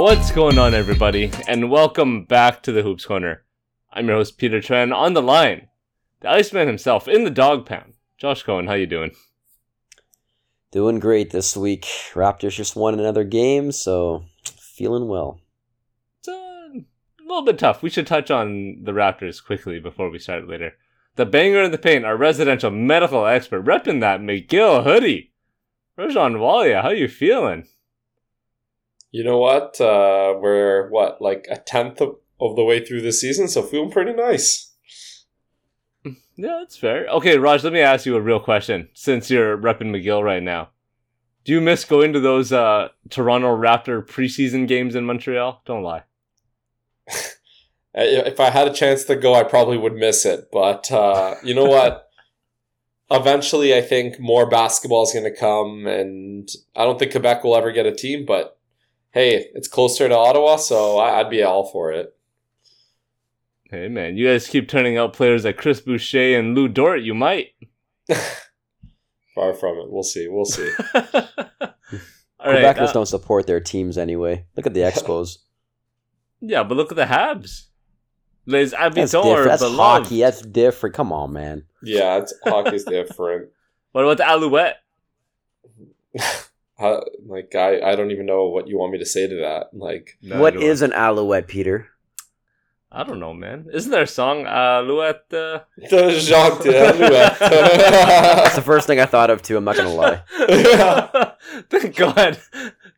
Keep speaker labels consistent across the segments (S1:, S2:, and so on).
S1: What's going on, everybody, and welcome back to the Hoops Corner. I'm your host, Peter Tran. On the line, the Iceman himself in the dog pound. Josh Cohen, how you doing?
S2: Doing great this week. Raptors just won another game, so feeling well.
S1: It's uh, a little bit tough. We should touch on the Raptors quickly before we start later. The banger in the paint, our residential medical expert, repping that McGill hoodie. Rajan Walia, how you feeling?
S3: You know what? Uh, we're what like a tenth of, of the way through the season, so feeling pretty nice.
S1: Yeah, that's fair. Okay, Raj, let me ask you a real question. Since you're repping McGill right now, do you miss going to those uh, Toronto Raptor preseason games in Montreal? Don't lie.
S3: if I had a chance to go, I probably would miss it. But uh, you know what? Eventually, I think more basketball is going to come, and I don't think Quebec will ever get a team. But hey, it's closer to Ottawa, so I'd be all for it.
S1: Hey man, you guys keep turning out players like Chris Boucher and Lu Dort. You might.
S3: Far from it. We'll see. We'll see.
S2: All right, Quebecers uh, don't support their teams anyway. Look at the Expos.
S1: yeah, but look at the Habs. Les
S2: Habitants are That's beloved. hockey. That's different. Come on, man.
S3: Yeah, it's, hockey's different.
S1: What about the Alouette?
S3: Uh, like I, I don't even know what you want me to say to that. Like,
S2: what is an Alouette, Peter?
S1: I don't know, man. Isn't there a song, Alouette? Uh...
S3: Jacques Alouette.
S2: That's the first thing I thought of, too. I'm not going to lie.
S1: Thank God.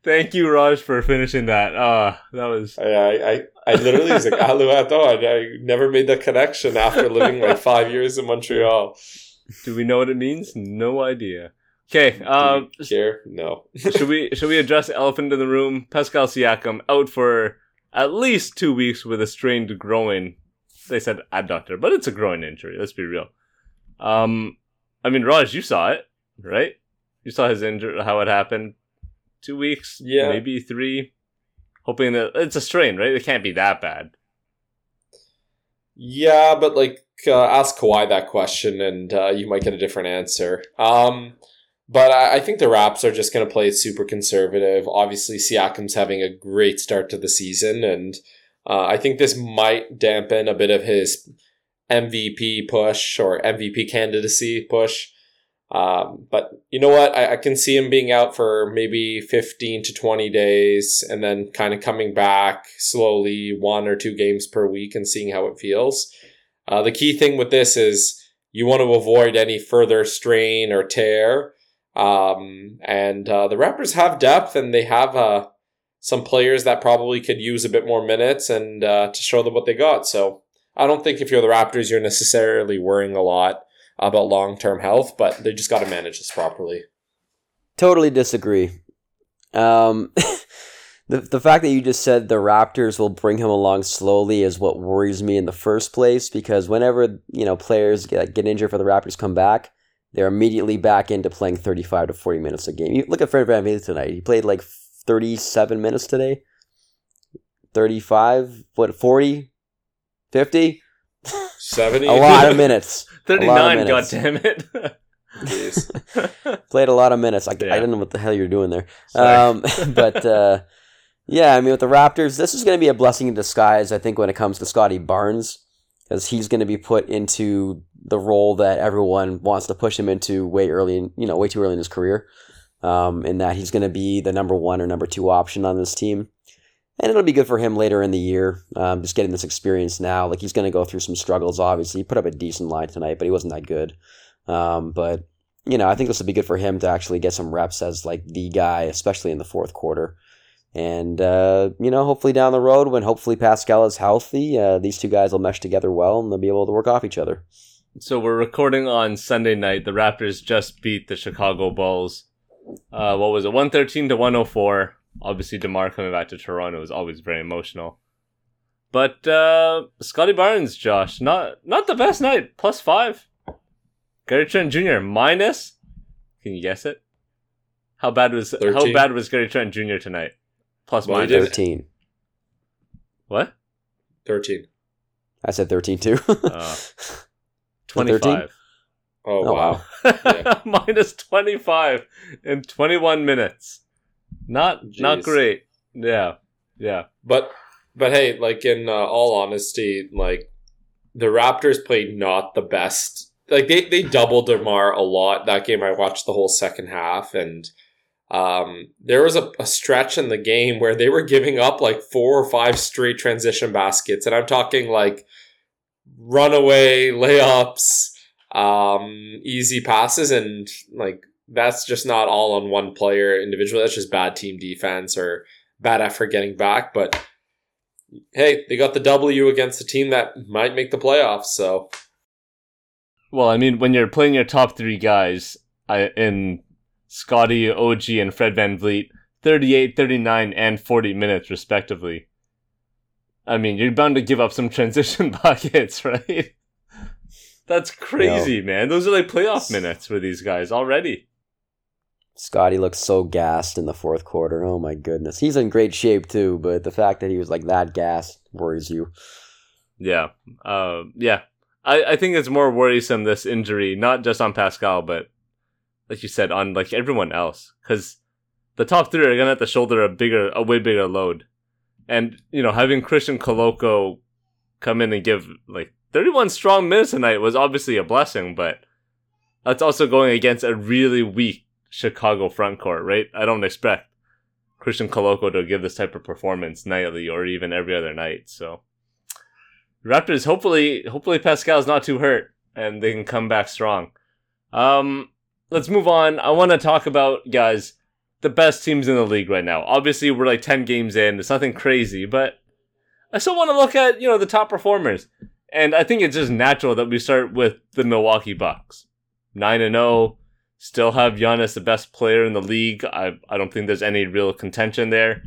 S1: Thank you, Raj, for finishing that. Uh, that was.
S3: I, I, I literally was like, Alouette. Oh, I, I never made that connection after living like five years in Montreal.
S1: Do we know what it means? No idea. Okay. Um,
S3: care? No.
S1: should we should we address elephant in the room? Pascal Siakam out for at least two weeks with a strained groin. They said adductor, but it's a groin injury. Let's be real. Um, I mean, Raj, you saw it, right? You saw his injury, how it happened. Two weeks, yeah, maybe three. Hoping that it's a strain, right? It can't be that bad.
S3: Yeah, but like, uh, ask Kawhi that question, and uh, you might get a different answer. Um, but I, I think the Raps are just going to play it super conservative. Obviously, Siakam's having a great start to the season, and uh, I think this might dampen a bit of his MVP push or MVP candidacy push. Um, but you know what? I, I, can see him being out for maybe 15 to 20 days and then kind of coming back slowly, one or two games per week, and seeing how it feels. Uh, the key thing with this is you want to avoid any further strain or tear. Um, and uh, the Raptors have depth and they have uh, some players that probably could use a bit more minutes and uh, to show them what they got. So I don't think if you're the Raptors, you're necessarily worrying a lot about long term health, but they just got to manage this properly.
S2: Totally disagree. Um, the the fact that you just said the Raptors will bring him along slowly is what worries me in the first place because whenever you know players get get injured for the Raptors come back, they're immediately back into playing 35 to 40 minutes a game. You look at Fred VanVleet tonight. He played like 37 minutes today. 35, what, 40, 50?
S3: 70?
S2: a lot of minutes.
S1: 39, god damn it.
S2: Played a lot of minutes. I, yeah. I don't know what the hell you're doing there. Um, but uh, yeah, I mean, with the Raptors, this is going to be a blessing in disguise, I think, when it comes to Scottie Barnes, because he's going to be put into the role that everyone wants to push him into way early, in, you know, way too early in his career. Um, in that he's going to be the number one or number two option on this team, and it'll be good for him later in the year. Um, just getting this experience now, like he's going to go through some struggles. Obviously, he put up a decent line tonight, but he wasn't that good. Um, but you know, I think this will be good for him to actually get some reps as like the guy, especially in the fourth quarter. And uh, you know, hopefully down the road, when hopefully Pascal is healthy, uh, these two guys will mesh together well, and they'll be able to work off each other.
S1: So we're recording on Sunday night. The Raptors just beat the Chicago Bulls. Uh, what was it? 113 to 104. Obviously, DeMar coming back to Toronto is always very emotional. But uh, Scottie Barnes, Josh, not not the best night. Plus five. Gary Trent Jr. minus. Can you guess it? How bad was 13. how bad was Gary Trent Jr. tonight? Plus well, minus
S2: thirteen.
S1: What?
S3: Thirteen.
S2: I said thirteen too. uh,
S1: 25.
S3: Oh, oh, wow.
S1: Yeah. Minus 25 in 21 minutes. Not Jeez. not great. Yeah. Yeah,
S3: but but hey, like in uh, all honesty, like the Raptors played not the best. Like they they doubled Demar a lot that game. I watched the whole second half, and um, there was a, a stretch in the game where they were giving up like four or five straight transition baskets, and I'm talking like runaway layups, um, easy passes, and like that's just not all on one player individually. That's just bad team defense or bad effort getting back. But hey, they got the W against a team that might make the playoffs. So,
S1: well, I mean, when you're playing your top three guys I, in Scottie, OG, and Fred VanVleet, 38, 39, and 40 minutes, respectively. I mean, you're bound to give up some transition buckets, right? That's crazy, man. Those are like playoff minutes for these guys already.
S2: Scottie looks so gassed in the fourth quarter. Oh my goodness. He's in great shape too, but the fact that he was like that gassed worries you.
S1: Yeah. Uh, yeah. I, I think it's more worrisome this injury, not just on Pascal, but like you said, on like everyone else. Because the top three are gonna have to shoulder a bigger a way bigger load. And, you know, having Christian Koloko come in and give like 31 strong minutes tonight was obviously a blessing, but that's also going against a really weak Chicago front court, right? I don't expect Christian Koloko to give this type of performance nightly or even every other night. So Raptors hopefully hopefully Pascal's not too hurt and they can come back strong. Um let's move on. I want to talk about guys the best teams in the league right now. Obviously we're like 10 games in. It's nothing crazy, but I still want to look at, you know, the top performers. And I think it's just natural that we start with the Milwaukee Bucks. 9 and 0, Still have Giannis the best player in the league. I, I don't think there's any real contention there.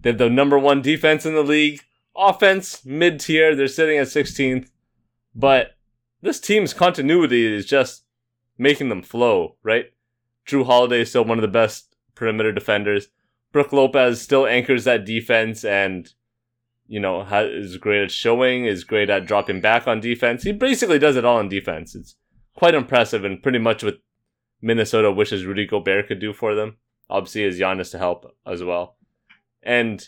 S1: They have the number one defense in the league. Offense, mid tier. They're sitting at 16th. But this team's continuity is just making them flow, right? Jrue Holiday is still one of the best perimeter defenders. Brook Lopez still anchors that defense and, you know, is great at showing, is great at dropping back on defense. He basically does it all on defense. It's quite impressive and pretty much what Minnesota wishes Rudy Gobert could do for them. Obviously, is Giannis to help as well. And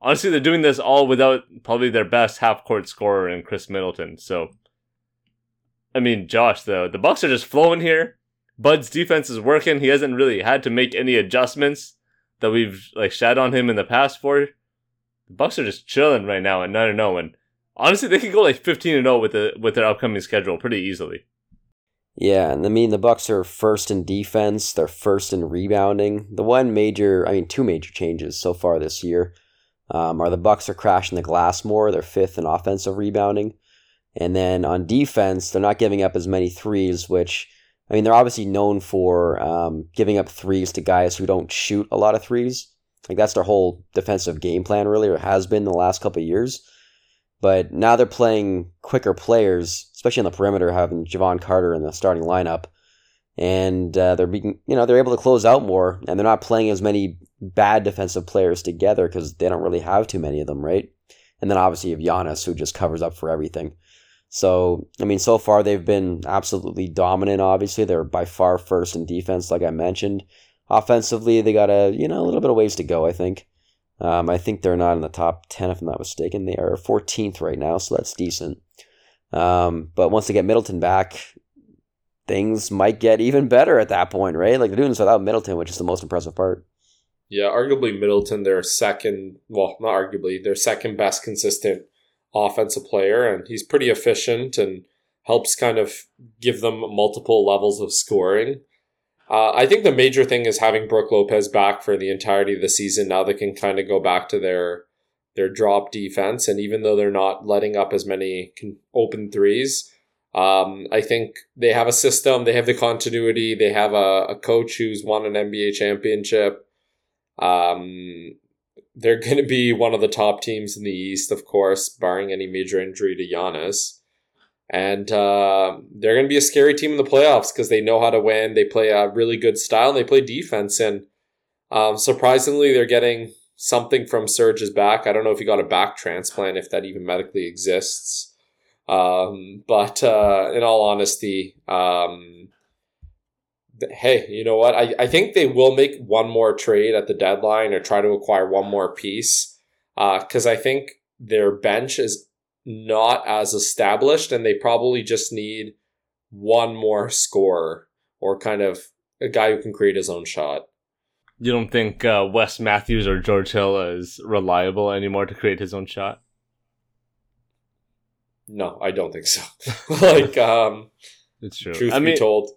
S1: honestly, they're doing this all without probably their best half court scorer in Khris Middleton. So, I mean, Josh, though, the Bucks are just flowing here. Bud's defense is working. He hasn't really had to make any adjustments that we've like shat on him in the past for. The Bucks are just chilling right now at nine and zero, and honestly, they could go like fifteen and zero with the with their upcoming schedule pretty easily.
S2: Yeah, and I mean the Bucks are first in defense, they're first in rebounding. The one major, I mean two major changes so far this year um, are the Bucks are crashing the glass more, they're fifth in offensive rebounding. And then on defense, they're not giving up as many threes, which I mean they're obviously known for um, giving up threes to guys who don't shoot a lot of threes. Like that's their whole defensive game plan, really, or has been the last couple of years. But now they're playing quicker players, especially on the perimeter, having Jevon Carter in the starting lineup, and uh, they're being, you know, they're able to close out more, and they're not playing as many bad defensive players together because they don't really have too many of them, right? And then obviously you have Giannis who just covers up for everything. So I mean, so far they've been absolutely dominant. Obviously, they're by far first in defense, like I mentioned. Offensively, they got a you know a little bit of ways to go, I think. Um, I think they're not in the top 10, if I'm not mistaken. They are 14th right now, so that's decent. Um, but once they get Middleton back, things might get even better at that point, right? Like they're doing this without Middleton, which is the most impressive part.
S3: Yeah, arguably Middleton, their second, well, not arguably, their second best consistent offensive player, and he's pretty efficient and helps kind of give them multiple levels of scoring. Uh, I think the major thing is having Brook Lopez back for the entirety of the season. Now they can kind of go back to their their drop defense, and even though they're not letting up as many open threes, um, I think they have a system. They have the continuity. They have a, a coach who's won an NBA championship. Um, they're going to be one of the top teams in the East, of course, barring any major injury to Giannis. And uh, they're going to be a scary team in the playoffs because they know how to win. They play a really good style and they play defense. And um, surprisingly, they're getting something from Serge's back. I don't know if he got a back transplant, if that even medically exists. Um, but uh, in all honesty, um, hey, you know what? I, I think they will make one more trade at the deadline or try to acquire one more piece. because uh, I think their bench is not as established, and they probably just need one more scorer or kind of a guy who can create his own shot.
S1: You don't think uh, Wes Matthews or George Hill is reliable anymore to create his own shot?
S3: No, I don't think so. like, um,
S1: it's true.
S3: Truth I be mean, told,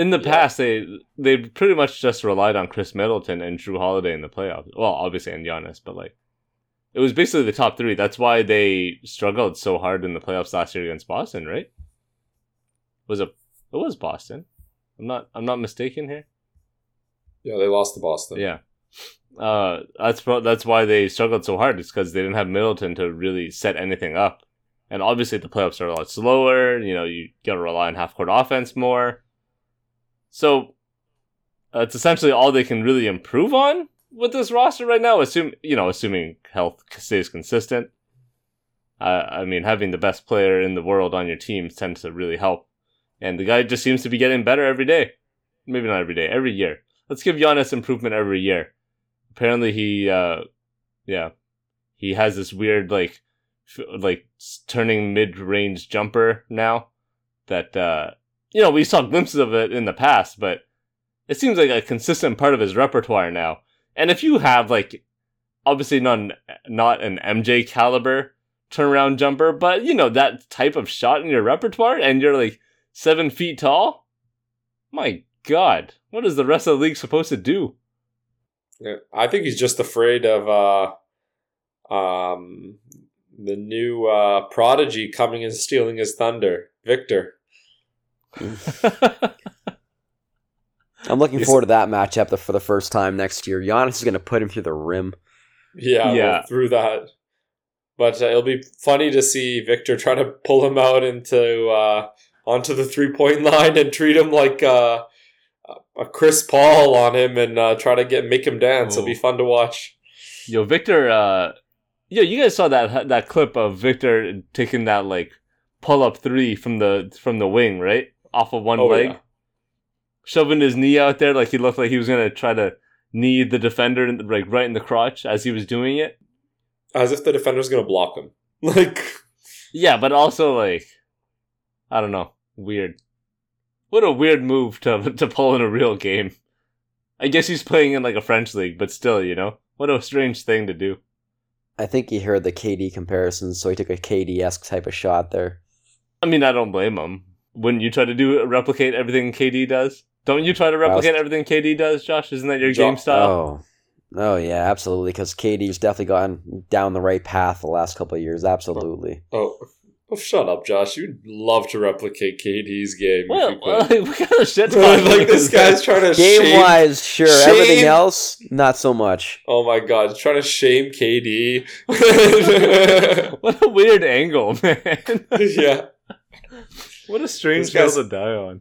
S1: in the yeah. past they they pretty much just relied on Khris Middleton and Jrue Holiday in the playoffs. Well, obviously and Giannis, but like it was basically the top three. That's why they struggled so hard in the playoffs last year against Boston, right? Was it? It was Boston. I'm not. I'm not mistaken here.
S3: Yeah, they lost to Boston.
S1: Yeah, uh, that's that's why they struggled so hard. It's because they didn't have Middleton to really set anything up, and obviously the playoffs are a lot slower. You know, you got to rely on half court offense more. So it's essentially all they can really improve on with this roster right now. Assume you know, assuming health stays consistent. Uh, I mean, having the best player in the world on your team tends to really help, and the guy just seems to be getting better every day. Maybe not every day, every year. Let's give Giannis improvement every year. Apparently, he, uh, yeah, he has this weird like, like turning mid range jumper now that uh, you know we saw glimpses of it in the past, but it seems like a consistent part of his repertoire now and if you have like obviously not not an MJ caliber turnaround jumper, but you know that type of shot in your repertoire, and you're like seven feet tall. My God, what is the rest of the league supposed to do?
S3: Yeah, I think he's just afraid of uh, um, the new uh, prodigy coming and stealing his thunder, Victor.
S2: I'm looking forward to that matchup for the first time next year. Giannis is going to put him through the rim.
S3: Yeah, yeah, through that. But uh, it'll be funny to see Victor try to pull him out into uh, onto the three point line and treat him like uh, a Chris Paul on him and uh, try to get make him dance. Ooh. It'll be fun to watch.
S1: Yo, Victor. Uh, yo, you guys saw that that clip of Victor taking that like pull up three from the from the wing, right? Off of one oh, leg. Yeah shoving his knee out there like he looked like he was gonna try to knee the defender in the, like right in the crotch as he was doing it.
S3: As if the defender's gonna block him. Like
S1: Yeah, but also like I don't know. Weird. What a weird move to to pull in a real game. I guess he's playing in like a French league, but still, you know? What a strange thing to do.
S2: I think he heard the KD comparisons, so he took a KD esque type of shot there.
S1: I mean, I don't blame him. Wouldn't you try to do replicate everything KD does? Don't you try to replicate everything KD does, Josh? Isn't that your jo- game style?
S2: Oh, oh yeah, absolutely. Because KD's definitely gone down the right path the last couple of years. Absolutely.
S3: Oh. Oh, oh shut up, Josh. You'd love to replicate KD's game.
S1: Well, well what kind of shit
S3: like this guy's trying to
S2: game shame, wise, sure. Shame. Everything else, not so much.
S3: Oh my god, trying to shame KD.
S1: what a weird angle, man.
S3: yeah.
S1: What a strange hill to die on.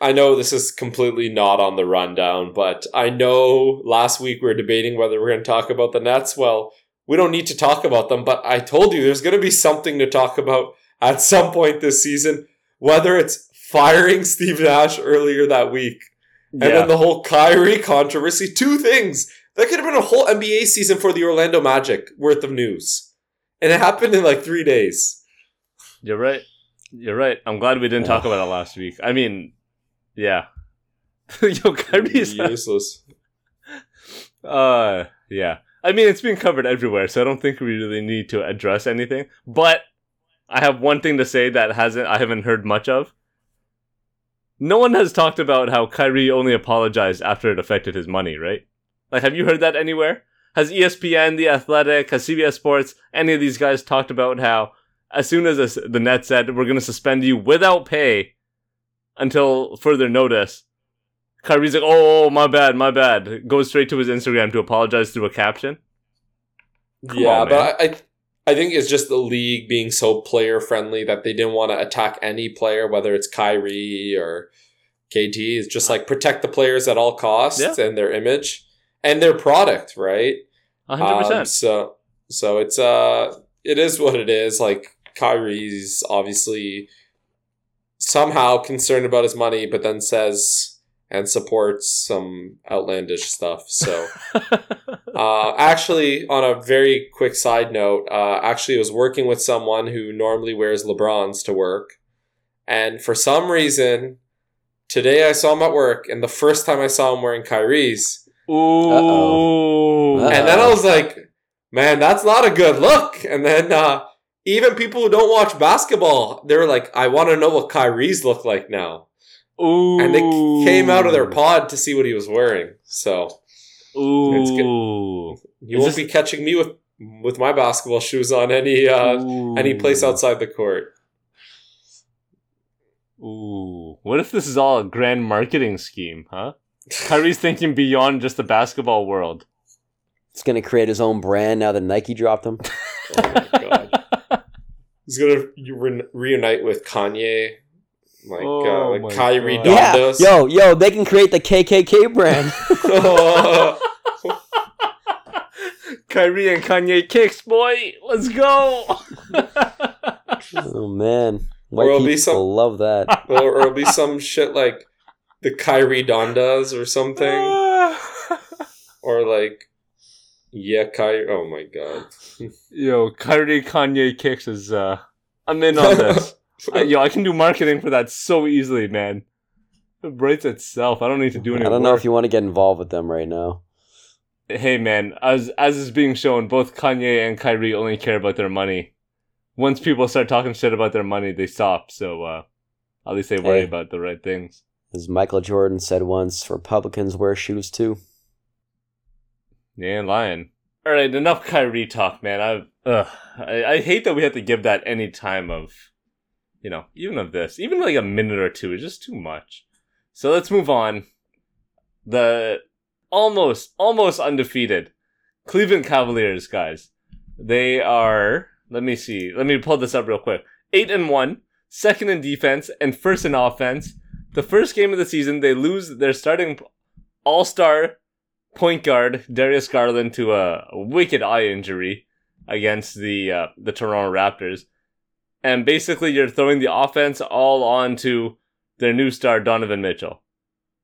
S3: I know this is completely not on the rundown, but I know last week we were debating whether we're going to talk about the Nets. Well, we don't need to talk about them, but I told you there's going to be something to talk about at some point this season, whether it's firing Steve Nash earlier that week yeah. and then the whole Kyrie controversy. Two things. That could have been a whole NBA season for the Orlando Magic worth of news. And it happened in like three days.
S1: You're right. You're right. I'm glad we didn't talk about it last week. I mean, yeah. Yo, Kyrie's
S3: useless.
S1: Uh, yeah. I mean, it's been covered everywhere, so I don't think we really need to address anything. But I have one thing to say that hasn't I haven't heard much of. No one has talked about how Kyrie only apologized after it affected his money, right? Like, have you heard that anywhere? Has ESPN, The Athletic, has CBS Sports, any of these guys talked about how as soon as the net said we're going to suspend you without pay until further notice. Kyrie's like, oh, my bad, my bad. Goes straight to his Instagram to apologize through a caption.
S3: Come yeah, on, but I, I think it's just the league being so player friendly that they didn't want to attack any player, whether it's Kyrie or KD. It's just like protect the players at all costs yeah. and their image and their product, right?
S1: hundred um, percent.
S3: So, so it's uh, it is what it is. Like Kyrie's obviously somehow concerned about his money, but then says and supports some outlandish stuff. So uh, actually, on a very quick side note, uh, actually, I was working with someone who normally wears LeBrons to work, and for some reason, today I saw him at work, and the first time I saw him wearing Kyrie's.
S1: Ooh.
S2: Uh-oh.
S3: And then I was like, man, that's not a good look. And then uh, even people who don't watch basketball, they were like, I want to know what Kyrie's look like now.
S1: Ooh.
S3: And they came out of their pod to see what he was wearing. So
S1: Ooh.
S3: It's you
S1: Is
S3: won't
S1: this-
S3: be catching me with with my basketball shoes on any uh, any place outside the court.
S1: Ooh. What if this is all a grand marketing scheme, huh? Kyrie's thinking beyond just the basketball world.
S2: He's gonna create his own brand now that Nike dropped him.
S3: Oh my god. He's gonna re- reunite with Kanye, like
S1: Oh
S3: uh, like Kyrie
S1: God.
S2: Yeah,
S3: Dondas.
S2: yo, yo, they can create the KKK brand.
S1: Kyrie and Kanye kicks, boy. Let's go.
S2: oh man, white
S3: Or it'll
S2: people
S3: be some-
S2: love that.
S3: or, or it'll be some shit like the Kyrie Dondas or something, or like yeah, Kyrie. Oh my god.
S1: Yo, Kyrie Kanye kicks is uh I'm in on this. I, yo, I can do marketing for that so easily, man. It writes itself. I don't need to do anything.
S2: I don't know
S1: work.
S2: if you want to get involved with them right now.
S1: Hey man, as as is being shown, both Kanye and Kyrie only care about their money. Once people start talking shit about their money, they stop. So uh at least they worry
S2: Hey.
S1: about the right things.
S2: As Michael Jordan said once, Republicans wear shoes too.
S1: Yeah, lying. All right, enough Kyrie talk, man. I, ugh, I I hate that we have to give that any time of, you know, even of this, even like a minute or two is just too much. So let's move on. The almost almost undefeated Cleveland Cavaliers, guys. They are. Let me see. Let me pull this up real quick. Eight and one, second in defense and first in offense. The first game of the season, they lose their starting all star point guard Darius Garland to a wicked eye injury against the uh, the Toronto Raptors, and basically you're throwing the offense all onto their new star Donovan Mitchell,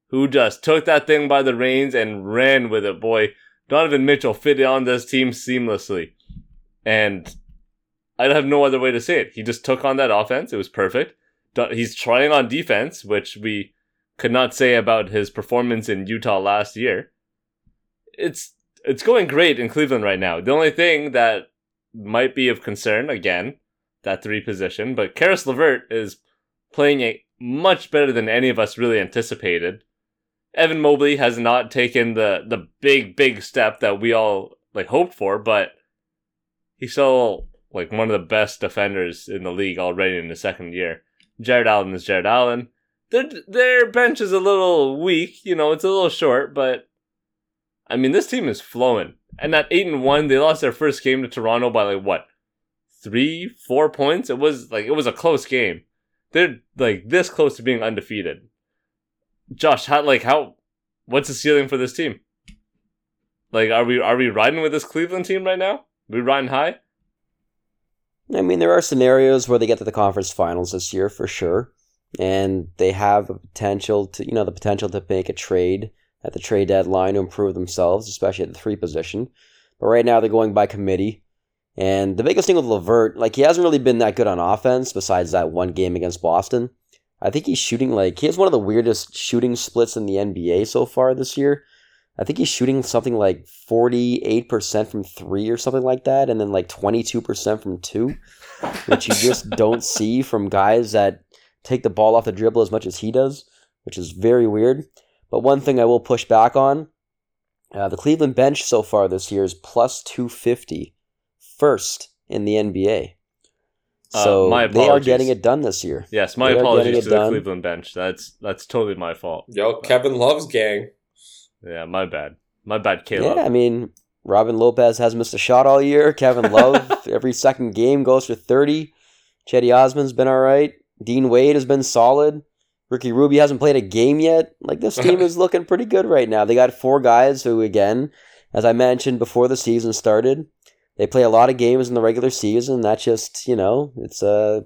S1: who just took that thing by the reins and ran with it. Boy, Donovan Mitchell fit on this team seamlessly, and I have no other way to say it. He just took on that offense. It was perfect. He's trying on defense, which we could not say about his performance in Utah last year it's it's going great in Cleveland right now. The only thing that might be of concern again, that three position, but Caris LeVert is playing it much better than any of us really anticipated. Evan Mobley has not taken the the big big step that we all like hoped for, but he's still like one of the best defenders in the league already in the second year. Jarrett Allen is Jarrett Allen. Their their bench is a little weak, you know, it's a little short, but I mean, this team is flowing. And at eight and one, they lost their first game to Toronto by like what, three, four points. It was like it was a close game. They're like this close to being undefeated. Josh, how like how, what's the ceiling for this team? Like, are we are we riding with this Cleveland team right now? we riding high?
S2: I mean, there are scenarios where they get to the conference finals this year for sure, and they have a potential to, you know, the potential to make a trade at the trade deadline to improve themselves, especially at the three position. But right now they're going by committee. And the biggest thing with LeVert, like he hasn't really been that good on offense besides that one game against Boston. I think he's shooting like he has one of the weirdest shooting splits in the NBA so far this year. I think he's shooting something like 48% from 3 or something like that and then like 22% from 2, which you just don't see from guys that take the ball off the dribble as much as he does, which is very weird. But one thing I will push back on uh, the Cleveland bench so far this year is plus 250, first in the NBA.
S1: Uh,
S2: So
S1: my
S2: they are getting it done this year.
S1: Yes, my
S2: They
S1: apologies to the
S2: done.
S1: Cleveland bench. That's that's totally my fault.
S3: Yo, Kevin Love's gang.
S1: Yeah, my bad. My bad, Caleb.
S2: Yeah, I mean, Robin Lopez has missed a shot all year. Kevin Love, every second game goes for 30. Cedi Osman's been all right. Dean Wade has been solid. Ricky Rubio hasn't played a game yet. Like, this team is looking pretty good right now. They got four guys who, again, as I mentioned before the season started, they play a lot of games in the regular season. That's just, you know, it's a,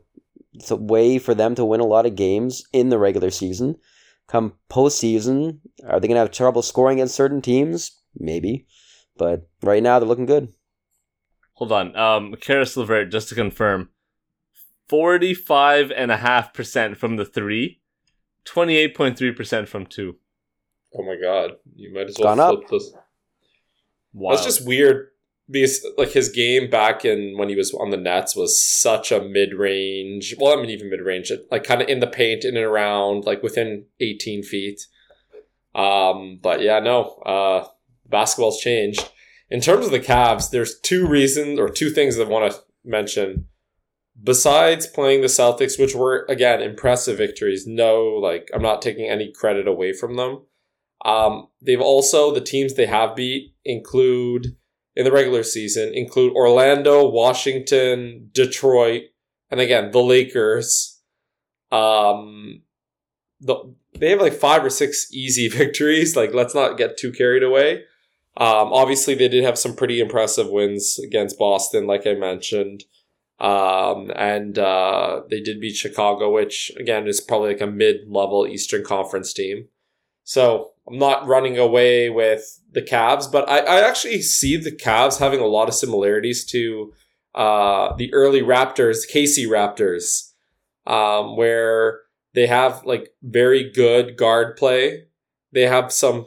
S2: it's a way for them to win a lot of games in the regular season. Come postseason, are they going to have trouble scoring against certain teams? Maybe. But right now they're looking good.
S1: Hold on. Um, Caris LeVert, just to confirm, 45.5% from the three, 28.3% from two.
S3: Oh my god. You might as well
S2: gone
S3: flip
S2: up.
S3: this.
S1: Wow.
S3: That's just weird because like his game back in when he was on the Nets was such a mid range. Well, I mean even mid range, like kind of in the paint, in and around, like within eighteen feet. Um, but yeah, no. Uh, basketball's changed. In terms of the Cavs, there's two reasons or two things that I want to mention. Besides playing the Celtics, which were again impressive victories, no, like I'm not taking any credit away from them. Um, they've also the teams they have beat include in the regular season include Orlando, Washington, Detroit, and again the Lakers. Um, the they have like five or six easy victories. Like let's not get too carried away. Um, obviously they did have some pretty impressive wins against Boston, like I mentioned. Um, and uh, they did beat Chicago, which again is probably like a mid-level Eastern Conference team. So I'm not running away with the Cavs, but I, I actually see the Cavs having a lot of similarities to uh, the early Raptors, KC Raptors, um, where they have like very good guard play. They have some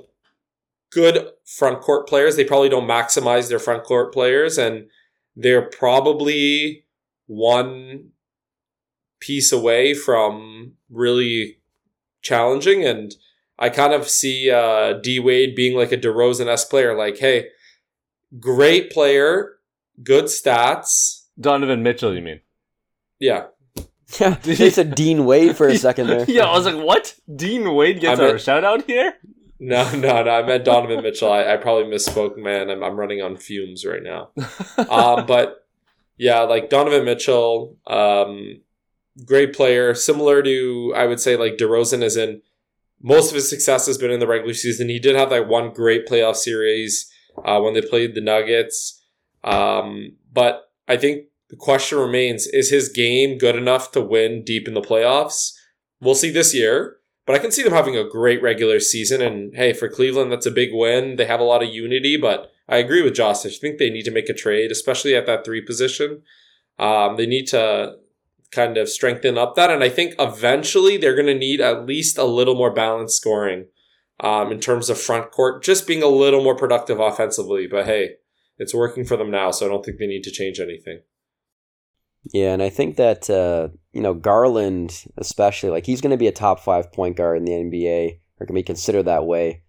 S3: good front court players. They probably don't maximize their front court players, and they're probably one piece away from really challenging. And I kind of see uh, D Wade being like a DeRozan s player. Like, hey, great player, good stats.
S1: Donovan Mitchell, you mean?
S3: Yeah,
S2: Yeah, they said Dean Wade for a second there.
S1: yeah, I was like, what? Dean Wade gets
S3: I
S1: a
S3: meant-
S1: shout out here?
S3: no, no, no. I meant Donovan Mitchell. I, I probably misspoke, man. I'm, I'm running on fumes right now. um, but yeah, like Donovan Mitchell, um, great player, similar to I would say like DeRozan is in most of his success has been in the regular season. He did have that one great playoff series uh, when they played the Nuggets, um, but I think the question remains: Is his game good enough to win deep in the playoffs? We'll see this year. But I can see them having a great regular season. And hey, for Cleveland, that's a big win. They have a lot of unity, but I agree with Josh. I think they need to make a trade, especially at that three position. Um, they need to kind of strengthen up that. And I think eventually they're going to need at least a little more balanced scoring um, in terms of front court, just being a little more productive offensively. But hey, it's working for them now, so I don't think they need to change anything.
S2: Yeah, and I think that uh, you know Garland, especially, like he's going to be a top five point guard in the NBA, or can be considered that way,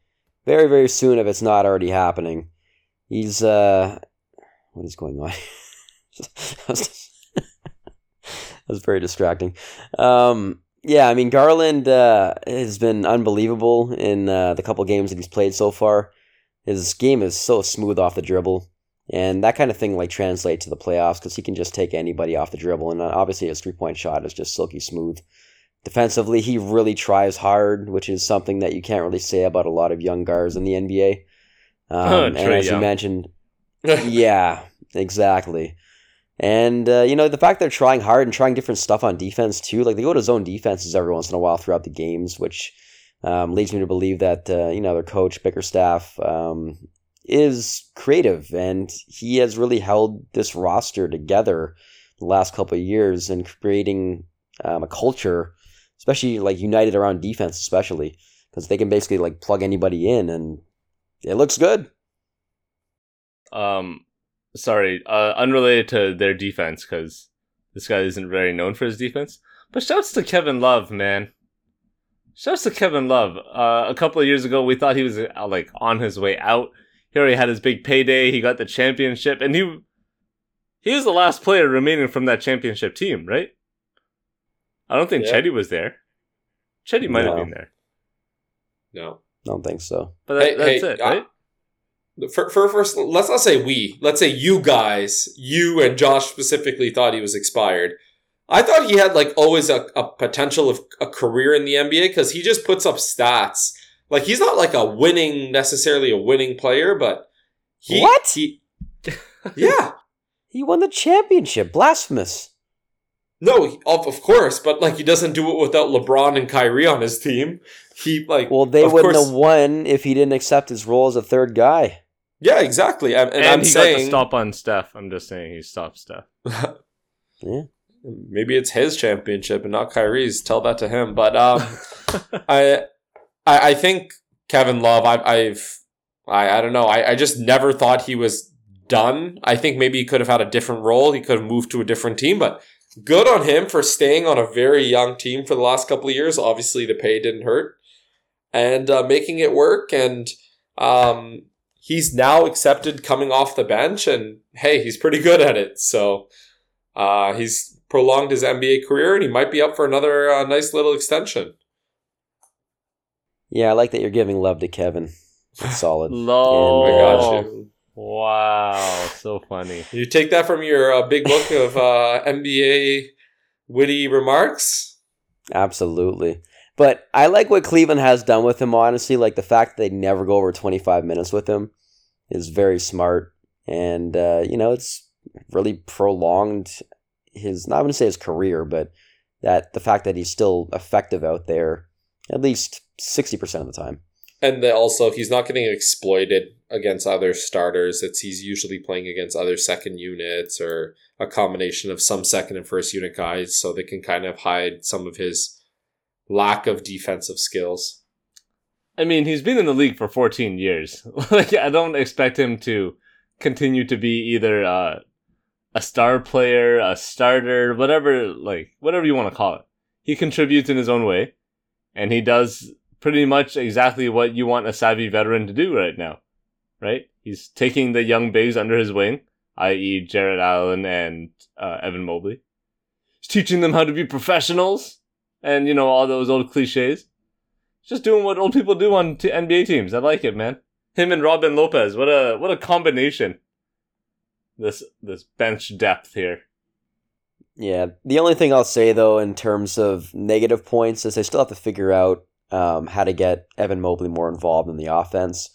S2: very very soon if it's not already happening. He's uh, what is going on? That was very distracting. Um, yeah, I mean Garland uh, has been unbelievable in uh, the couple games that he's played so far. His game is so smooth off the dribble. And that kind of thing like translates to the playoffs because he can just take anybody off the dribble, and uh, obviously his three point shot is just silky smooth. Defensively, he really tries hard, which is something that you can't really say about a lot of young guards in the NBA. Um, and as you mentioned, yeah, exactly. And uh, you know the fact they're trying hard and trying different stuff on defense too. Like they go to zone defenses every once in a while throughout the games, which um, leads me to believe that uh, you know their coach Bickerstaff um, is creative and he has really held this roster together the last couple of years and creating um, a culture, especially like united around defense, especially because they can basically like plug anybody in and it looks good.
S1: Um, sorry, uh, unrelated to their defense because this guy isn't very known for his defense. But shouts to Kevin Love, man. Shouts to Kevin Love. Uh, a couple of years ago, we thought he was uh, like on his way out. Here He already had his big payday. He got the championship, and he he was the last player remaining from that championship team, right? I don't think
S3: Yeah.
S1: Cedi was there. Cedi might have been there,
S3: no.
S2: I don't think so.
S1: but that,
S3: Hey,
S1: that's
S3: hey,
S1: it, right?
S3: For, for first, let's not say we. Let's say you guys, you and Josh specifically thought he was expired. I thought he had like always a, a potential of a career in the NBA because he just puts up stats. Like he's not like a winning necessarily a winning player, but he
S2: What?
S3: he yeah
S2: He won the championship. Blasphemous.
S3: no of of course, but like he doesn't do it without LeBron and Kyrie on his team. He like
S2: Well, they
S3: Of
S2: wouldn't
S3: course-
S2: have won if he didn't accept his role as a third guy.
S3: Yeah, exactly. And, and,
S1: And,
S3: I'm
S1: he
S3: saying
S1: got the stop on Steph. I'm just saying he stopped Steph.
S2: Yeah.
S3: maybe it's his championship and not Kyrie's. Tell that to him. But um, I, I I think Kevin Love. I've I've I I don't know. I I just never thought he was done. I think maybe he could have had a different role. He could have moved to a different team, but. Good on him for staying on a very young team for the last couple of years. Obviously, the pay didn't hurt, and uh, making it work. And um, he's now accepted coming off the bench, and hey, he's pretty good at it. So uh, he's prolonged his NBA career, and he might be up for another uh, nice little extension.
S2: Yeah, I like that you're giving love to Kevin. It's solid.
S1: Love.
S3: I got you.
S1: Wow, so funny.
S3: You take that from your uh, big book of uh, NBA witty remarks.
S2: Absolutely. But I like what Cleveland has done with him, honestly. Like the fact that they never go over 25 minutes with him is very smart. And, uh, you know, it's really prolonged his, not going to say his career, but that the fact that he's still effective out there at least 60% of the time.
S3: And also, he's not getting exploited against other starters. It's he's usually playing against other second units or a combination of some second and first unit guys, so they can kind of hide some of his lack of defensive skills.
S1: I mean, he's been in the league for 14 years. like, I don't expect him to continue to be either uh, a star player, a starter, whatever, like whatever you want to call it. He contributes in his own way, and he does pretty much exactly what you want a savvy veteran to do right now. Right? He's taking the young bigs under his wing, i.e., Jarrett Allen and uh, Evan Mobley. He's teaching them how to be professionals, and you know all those old cliches just doing what old people do on t- NBA teams. I like it, man. Him and Robin Lopez. What a what a combination. This this bench depth here.
S2: Yeah. The only thing I'll say, though, in terms of negative points, is they still have to figure out um, how to get Evan Mobley more involved in the offense.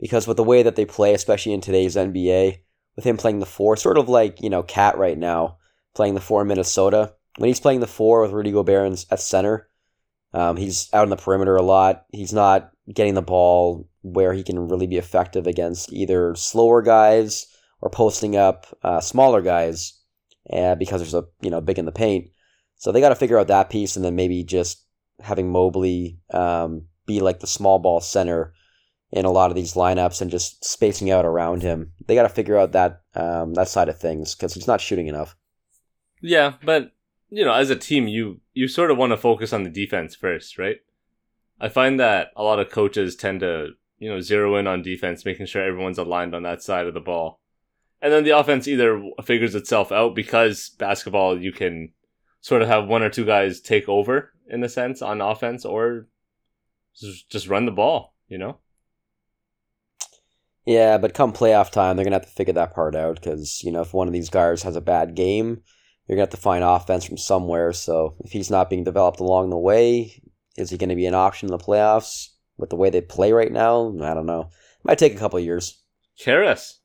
S2: Because with the way that they play, especially in today's NBA, with him playing the four, sort of like, you know, KAT right now, playing the four in Minnesota, when he's playing the four with Rudy Gobert at center, um, he's out on the perimeter a lot. He's not getting the ball where he can really be effective against either slower guys or posting up uh, smaller guys uh, because there's a you know big in the paint. So they got to figure out that piece, and then maybe just having Mobley um, be like the small ball center in a lot of these lineups and just spacing out around him. They got to figure out that um, that side of things because he's not shooting enough.
S1: Yeah, but you know, as a team, you you sort of want to focus on the defense first, right? I find that a lot of coaches tend to you know zero in on defense, making sure everyone's aligned on that side of the ball, and then the offense either figures itself out because basketball you can sort of have one or two guys take over in a sense on offense, or just run the ball, you know.
S2: Yeah, but come playoff time, they're gonna have to figure that part out because you know if one of these guys has a bad game, you're gonna have to find offense from somewhere. So if he's not being developed along the way, is he gonna be an option in the playoffs with the way they play right now? I don't know. Might take a couple of years
S1: Caris.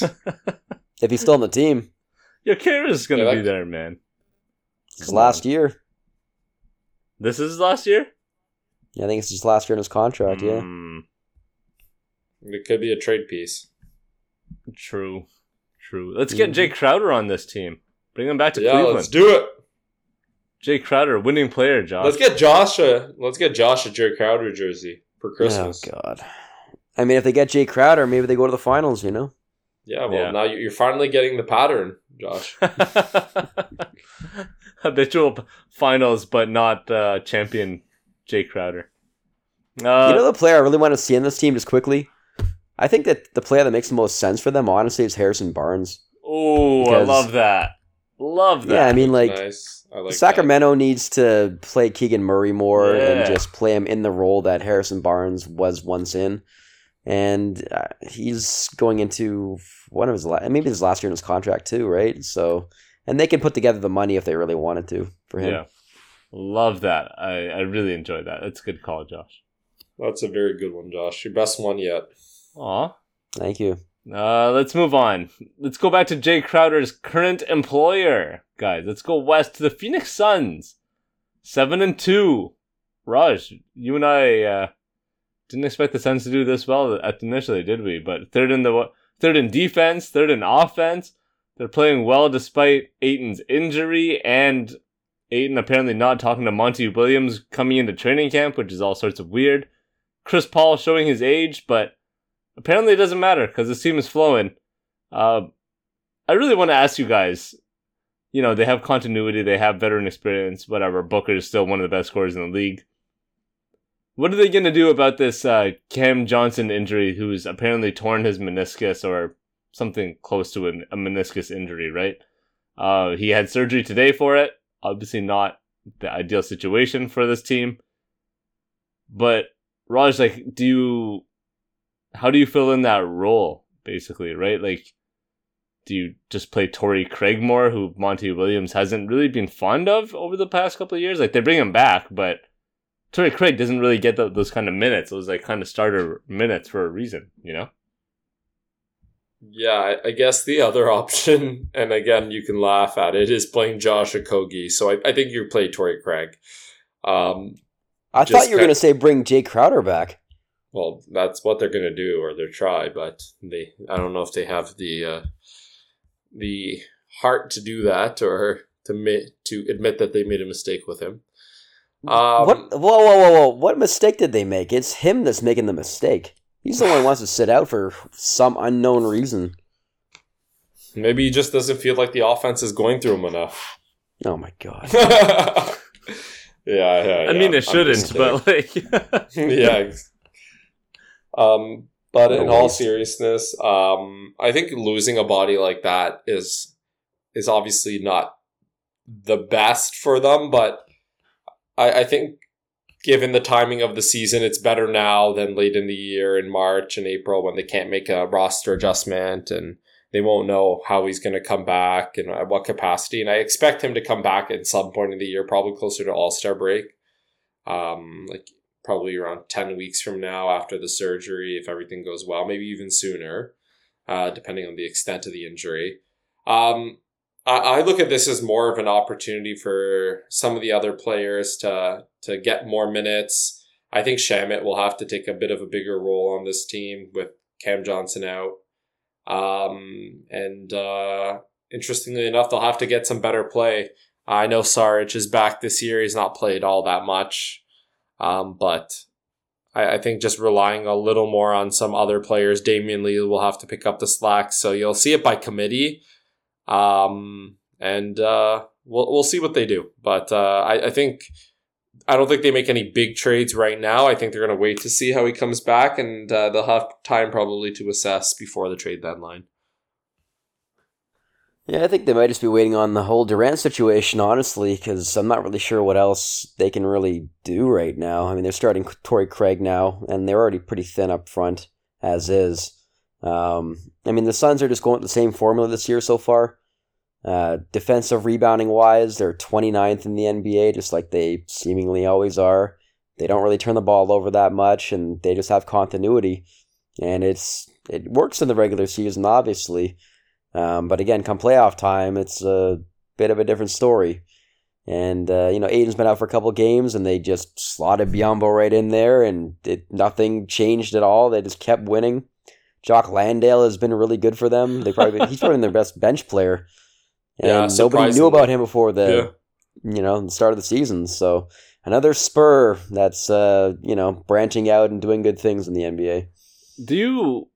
S2: if he's still on the team.
S1: Yeah, Caris is gonna
S3: Yeah,
S1: be
S3: that-
S1: there, man.
S2: His
S1: Come
S2: last year.
S1: This is his last year.
S2: Yeah, I think it's his last year in his contract. Yeah.
S1: Mm,
S3: It could be a trade piece.
S1: true, true. Let's get
S2: Mhm.
S1: Jay Crowder on this team. Bring him back to
S3: yeah,
S1: Cleveland.
S3: let's do it.
S1: Jay Crowder, winning player, Josh.
S3: Let's get Josh. A, let's get Josh a Jerry Crowder jersey for Christmas.
S2: Oh God. I mean, if they get Jay Crowder, maybe they go to the finals. You know.
S3: Yeah, well,
S1: Yeah.
S3: now you- you're finally getting the pattern, Josh.
S1: Habitual finals, but not uh, champion Jay Crowder. Uh,
S2: you know the player I really want to see in this team, just quickly. I think that the player that makes the most sense for them, honestly, is Harrison Barnes.
S1: oh, I love that. Love that.
S2: Yeah, I mean, like
S3: nice. I like
S2: Sacramento needs to play Keegan Murray more
S1: Yeah.
S2: and just play him in the role that Harrison Barnes was once in. And uh, he's going into one of his la- maybe his last year in his contract too, right? So, and they can put together the money if they really wanted to for him.
S1: yeah, love that. I I really enjoyed that. That's a good call, Josh.
S3: That's a very good one, Josh. Your best one yet.
S1: Aw.
S2: Thank you.
S1: Uh, let's move on. Let's go back to Jay Crowder's current employer, guys. Let's go west to the Phoenix Suns, seven and two. Raj, you and I uh, didn't expect the Suns to do this well initially, did we? But third in the third in defense, third in offense. They're playing well despite Ayton's injury and Ayton apparently not talking to Monty Williams coming into training camp, which is all sorts of weird. Chris Paul showing his age, but apparently it doesn't matter because this team is flowing. Uh, I really want to ask you guys. You know, they have continuity, they have veteran experience, whatever. Booker is still one of the best scorers in the league. What are they going to do about this uh, Cam Johnson injury, who's apparently torn his meniscus or something close to a, a meniscus injury, right? Uh, he had surgery today for it. Obviously, not the ideal situation for this team. But Raj, like, do you, how do you fill in that role, basically, right? Like, do you just play Torrey Craig more, who Monty Williams hasn't really been fond of over the past couple of years? Like, they bring him back, but Torrey Craig doesn't really get the, those kind of minutes. Those like kind of starter minutes for a reason, you know.
S3: Yeah, I guess the other option, and again, you can laugh at it, is playing Josh Okogie. So I, I think you play Torrey Craig. Um,
S2: I thought you were going to say bring Jae Crowder back.
S3: Well, that's what they're going to do, or they're try, but they I don't know if they have the uh, the heart to do that, or to admit to admit that they made a mistake with him.
S2: Um, what? Whoa, whoa, whoa, whoa! What mistake did they make? It's him that's making the mistake. He's the one who wants to sit out for some unknown reason.
S3: Maybe he just doesn't feel like the offense is going through him enough.
S2: Oh my god.
S3: yeah, yeah,
S1: I mean, it shouldn't, but like,
S3: yeah. Um, but in all seriousness, um, I think losing a body like that is is obviously not the best for them, but I, I think given the timing of the season, it's better now than late in the year in March and April when they can't make a roster adjustment and they won't know how he's going to come back and at what capacity. And I expect him to come back at some point in the year, probably closer to All Star break, um, like probably around ten weeks from now after the surgery, if everything goes well, maybe even sooner, uh, depending on the extent of the injury. Um, I, look at this as more of an opportunity for some of the other players to to get more minutes. I think Shamet will have to take a bit of a bigger role on this team with Cam Johnson out. Um, and uh, interestingly enough, they'll have to get some better play. I know Saric is back this year. He's not played all that much. Um, but I, I think just relying a little more on some other players, Damion Lee will have to pick up the slack. So you'll see it by committee. Um, and uh, we'll we'll see what they do. But uh, I, I think I don't think they make any big trades right now. I think they're going to wait to see how he comes back, and uh, they'll have time probably to assess before the trade deadline.
S2: Yeah, I think they might just be waiting on the whole Durant situation, honestly, because I'm not really sure what else they can really do right now. I mean, they're starting Torrey Craig now, and they're already pretty thin up front as is. Um, I mean, the Suns are just going with the same formula this year so far. Uh, defensive rebounding wise, they're 29th in the NBA, just like they seemingly always are. They don't really turn the ball over that much, and they just have continuity. And it's it works in the regular season, obviously. Um, but again, come playoff time, it's a bit of a different story. And uh, you know, Ayton's been out for a couple games, and they just slotted Biyombo right in there, and it, nothing changed at all. They just kept winning. Jock Landale has been really good for them. They probably he's probably their best bench player, and yeah, nobody knew about him before the yeah. you know the start of the season. So another Spur that's uh, you know branching out and doing good things in the NBA.
S1: Do you,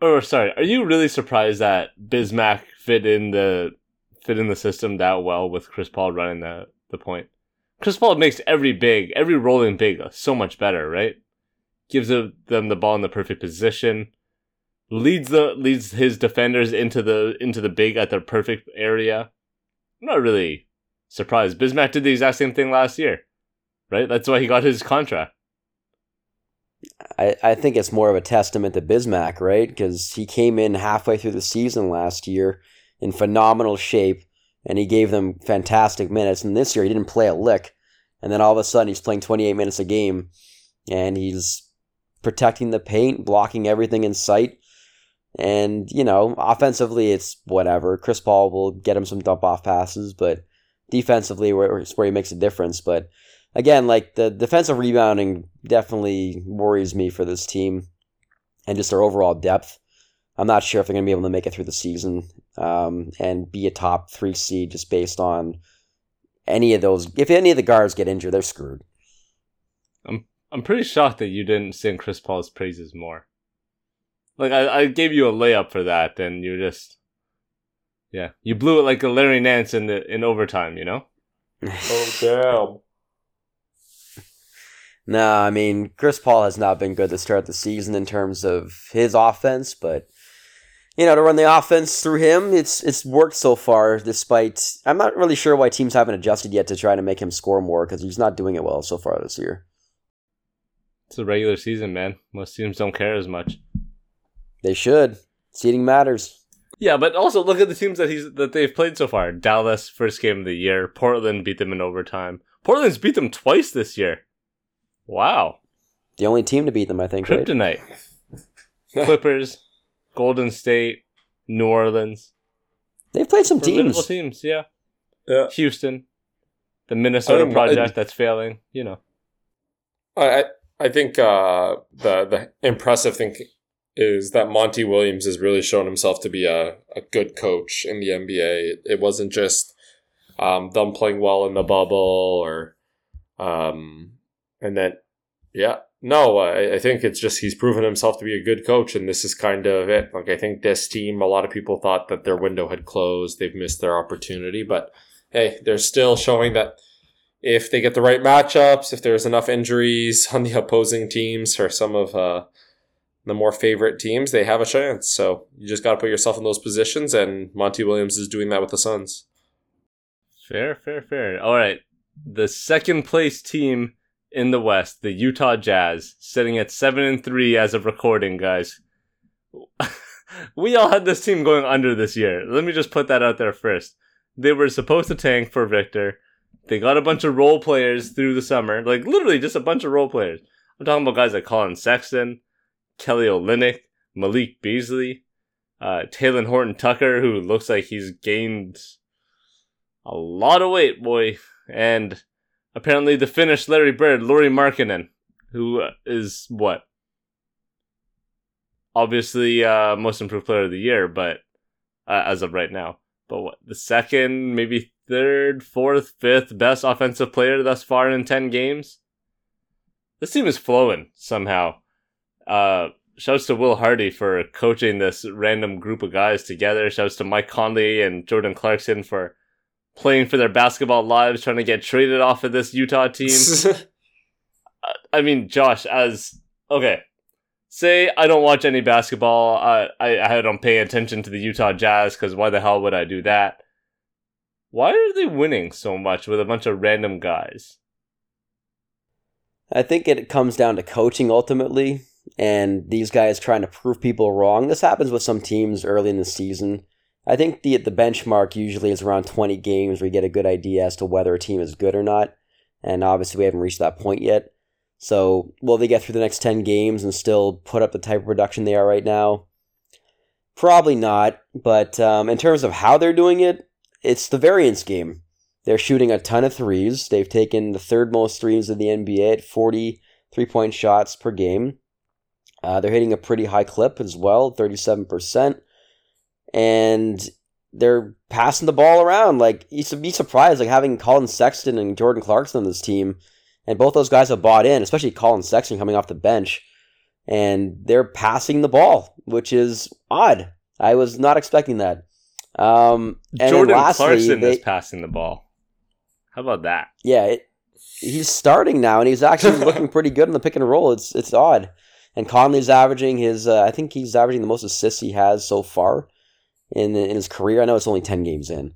S1: or sorry, are you really surprised that Bismack fit in the fit in the system that well with Chris Paul running the the point? Chris Paul makes every big, every rolling big so much better, right? Gives them the ball in the perfect position leads the leads his defenders into the into the big at the perfect area. I'm not really surprised. Bismack did the exact same thing last year, right? That's why he got his contract.
S2: I, I think it's more of a testament to Bismack, right? Because he came in halfway through the season last year in phenomenal shape, and he gave them fantastic minutes. And this year he didn't play a lick, and then all of a sudden he's playing 28 minutes a game, and he's protecting the paint, blocking everything in sight and, you know, offensively, it's whatever. Chris Paul will get him some dump off passes, but defensively, where, where he makes a difference. But again, like the defensive rebounding definitely worries me for this team and just their overall depth. I'm not sure if they're going to be able to make it through the season um, and be a top three seed just based on any of those. If any of the guards get injured, they're screwed.
S1: I'm I'm pretty shocked that you didn't sing Chris Paul's praises more. Like I, I gave you a layup for that, and you just yeah, you blew it like a Larry Nance in the in overtime. You know.
S3: oh damn.
S2: No, I mean Chris Paul has not been good to start the season in terms of his offense, but you know to run the offense through him, it's it's worked so far. Despite I'm not really sure why teams haven't adjusted yet to try to make him score more because he's not doing it well so far this year.
S1: It's a regular season, man. Most teams don't care as much.
S2: They should. Seating matters.
S1: Yeah, but also look at the teams that he's that they've played so far. Dallas, first game of the year. Portland beat them in overtime. Portland's beat them twice this year. Wow.
S2: The only team to beat them, I think.
S1: Kryptonite. Right? Clippers, Golden State, New Orleans.
S2: They've played some teams.
S1: teams, yeah.
S3: Yeah.
S1: Houston, the Minnesota I project that's failing. You know.
S3: I I think uh, the the impressive thing is that Monty Williams has really shown himself to be a, a good coach in the NBA. It, it wasn't just um, them playing well in the bubble or um, and then, yeah, no, I, I think it's just he's proven himself to be a good coach, and this is kind of it. Like, I think this team, a lot of people thought that their window had closed, they've missed their opportunity, but hey, they're still showing that if they get the right matchups, if there's enough injuries on the opposing teams or some of uh, the more favorite teams, they have a chance. So you just got to put yourself in those positions, and Monty Williams is doing that with the Suns.
S1: Fair, fair, fair. All right. The second place team in the West, the Utah Jazz, sitting at seven and three as of recording, guys. we all had this team going under this year. Let me just put that out there first. They were supposed to tank for Victor. They got a bunch of role players through the summer, like literally just a bunch of role players. I'm talking about guys like Colin Sexton, Kelly Olynyk, Malik Beasley, uh, Talen Horton Tucker, who looks like he's gained a lot of weight, boy, and apparently the Finnish Larry Bird, Lauri Markkanen, who is what? Obviously, uh, most improved player of the year, but uh, as of right now, but what the second, maybe third, fourth, fifth best offensive player thus far in ten games. This team is flowing somehow. Uh, shouts to Will Hardy for coaching this random group of guys together. Shouts to Mike Conley and Jordan Clarkson for playing for their basketball lives, trying to get traded off of this Utah team. I mean, Josh, as okay, say I don't watch any basketball. I I, I don't pay attention to the Utah Jazz because why the hell would I do that? Why are they winning so much with a bunch of random guys?
S2: I think it comes down to coaching ultimately, and these guys trying to prove people wrong. This happens with some teams early in the season I think the the benchmark usually is around 20 games where you get a good idea as to whether a team is good or not. And obviously we haven't reached that point yet. So will they get through the next 10 games and still put up the type of production they are right now? Probably not. But um, in terms of how they're doing it, it's the variance game. They're shooting a ton of threes. They've taken the third most threes in the NBA at 40 three point shots per game. Uh, they're hitting a pretty high clip as well, 37% and they're passing the ball around. Like you should be surprised, like having Colin Sexton and Jordan Clarkson on this team, and both those guys have bought in, especially Colin Sexton coming off the bench, and they're passing the ball, which is odd. I was not expecting that. Um, and
S1: Jordan lastly, Clarkson they, is passing the ball. How about that?
S2: Yeah, it, he's starting now, and he's actually looking pretty good in the pick and roll. It's it's odd. And Conley's averaging his, uh, I think he's averaging the most assists he has so far in in his career. I know it's only ten games in,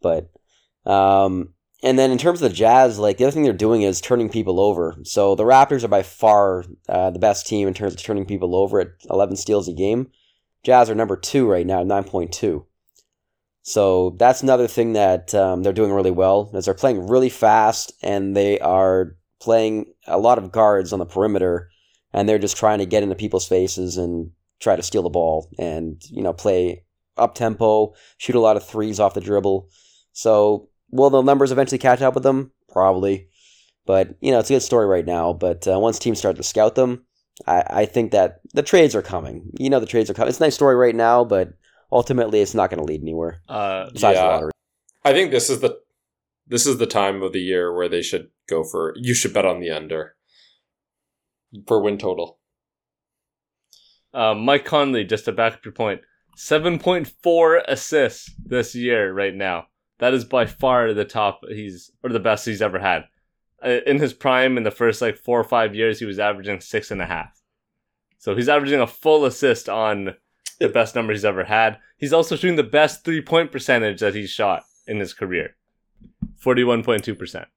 S2: but um, and then in terms of the Jazz, like the other thing they're doing is turning people over. So the Raptors are by far uh, the best team in terms of turning people over at eleven steals a game. Jazz are number two right now, nine point two. So that's another thing that um, they're doing really well is they're playing really fast and they are playing a lot of guards on the perimeter and they're just trying to get into people's faces and try to steal the ball and you know play up tempo, shoot a lot of threes off the dribble. So will the numbers eventually catch up with them? Probably. But you know, it's a good story right now. But uh, once teams start to scout them, I, I think that the trades are coming. You know, the trades are coming. It's a nice story right now, but ultimately, it's not going to lead anywhere.
S1: Uh,
S2: besides the lottery.
S3: I think this is the this is the time of the year where they should go for. You should bet on the under for win total.
S1: uh, Mike Conley, just to back up your point, 7.4 assists this year right now. That is by far the top he's or the best he's ever had. Uh, In his prime, in the first like four or five years, he was averaging six and a half. So he's averaging a full assist on the best number he's ever had. He's also shooting the best three point percentage that he's shot in his career, forty-one point two percent.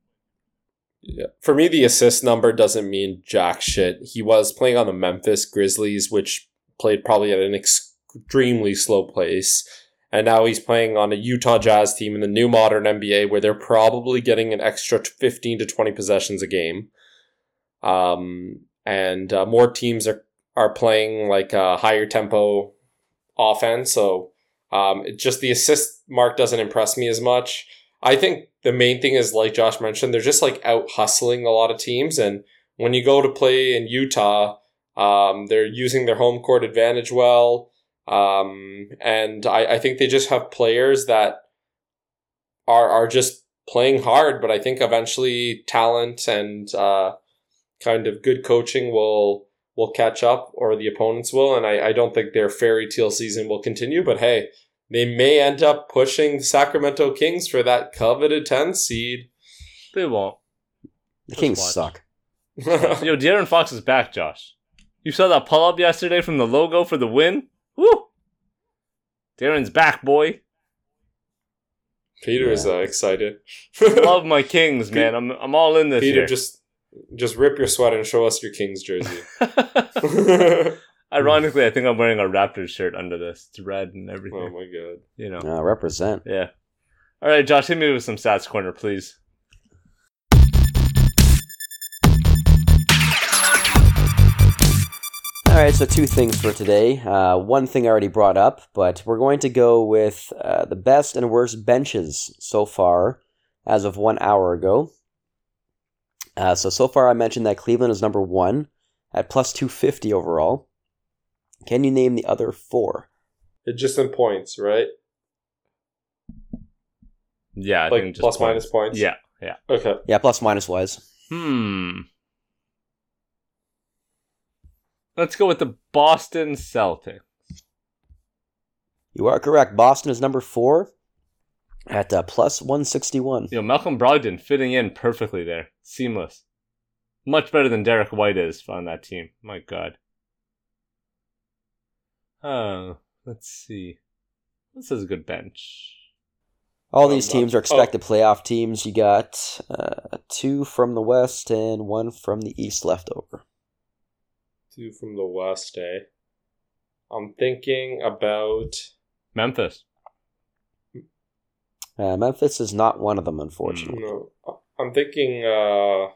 S3: Yeah. For me, the assist number doesn't mean jack shit. He was playing on the Memphis Grizzlies, which played probably at an extremely slow pace. And now he's playing on a Utah Jazz team in the new modern NBA where they're probably getting an extra 15 to 20 possessions a game. Um, and uh, more teams are, are playing like a higher tempo offense. So um, it just the assist mark doesn't impress me as much. I think the main thing is like Josh mentioned, they're just like out hustling a lot of teams, and when you go to play in Utah, um, they're using their home court advantage well, um, and I, I think they just have players that are are just playing hard. But I think eventually talent and uh, kind of good coaching will will catch up, or the opponents will, and I, I don't think their fairy tale season will continue. But hey, they may end up pushing the Sacramento Kings for that coveted 10 seed.
S1: They won't.
S2: The Kings
S1: watch.
S2: suck.
S1: Yo, De'Aaron Fox is back, Josh. You saw that pull up yesterday from the logo for the win? Woo! De'Aaron's back, boy.
S3: Peter is
S2: Yeah.
S3: uh, excited.
S1: Love my Kings, man. I'm I'm all in this
S3: Peter,
S1: year.
S3: just just rip your sweater and show us your Kings jersey.
S1: Ironically, I think I'm wearing a Raptors shirt under this. It's red and everything.
S3: oh my god.
S1: You know.
S2: Uh, represent.
S1: Yeah. All right, Josh, hit me with some stats corner, please.
S2: All right, so two things for today. Uh, one thing I already brought up, but we're going to go with uh, the best and worst benches so far as of one hour ago. Uh, so, so far I mentioned that Cleveland is number one at plus 250 overall. Can you name the other four?
S3: It's just in points, right?
S1: Yeah, I
S3: like
S1: think just
S3: plus minus points.
S1: Yeah, yeah.
S3: Okay.
S2: Yeah, plus minus wise.
S1: Hmm. Let's go with the Boston Celtics.
S2: You are correct. Boston is number four at uh, plus 161.
S1: You know, Malcolm Brogdon fitting in perfectly there. Seamless. Much better than Derrick White is on that team. My God. Oh, let's see. This is a good bench.
S2: All
S3: Oh,
S2: these teams are expected playoff teams. You got uh, two from the West and one from the East left over.
S3: Two from the West, eh? I'm thinking about
S1: Memphis.
S2: Uh, Memphis is not one of them, unfortunately.
S3: no. I'm thinking uh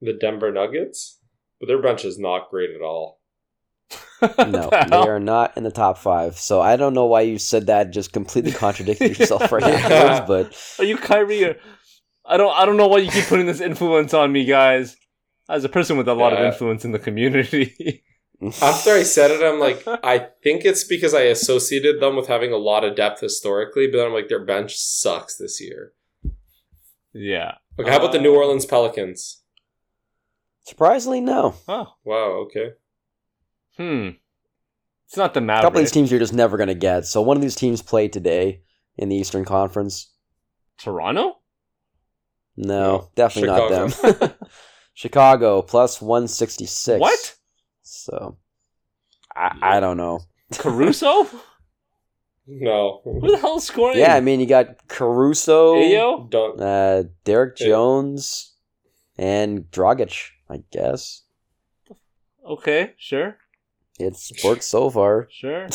S3: the Denver Nuggets, but their bench is not great at all.
S2: No, they are not in the top five. So I don't know why you said that. Just completely contradicted yourself right now. But
S1: Are you Kyrie? Or... I don't. I don't know why you keep putting this influence on me, guys. As a person with a lot
S3: Yeah.
S1: of influence in the community.
S3: After I said it, I'm like, I think it's because I associated them with having a lot of depth historically, but then I'm like, their bench sucks this year.
S1: yeah.
S3: Okay, how about the New Orleans Pelicans?
S2: surprisingly, no.
S1: Oh.
S3: Wow, okay.
S1: Hmm. It's not the
S2: A couple of these teams you're just never going to get. So one of these teams played today in the Eastern Conference.
S1: Toronto.
S2: No, definitely not them. Chicago plus 166.
S1: What?
S2: So I, I don't know.
S1: Caruso?
S3: No.
S1: Who the hell's scoring?
S2: Yeah, I mean, you got Caruso,
S1: Ayo?
S3: Don't.
S2: uh, Derrick
S3: Yeah.
S2: Jones, and Dragic, I guess.
S1: Okay, sure,
S2: It's worked so far.
S1: sure.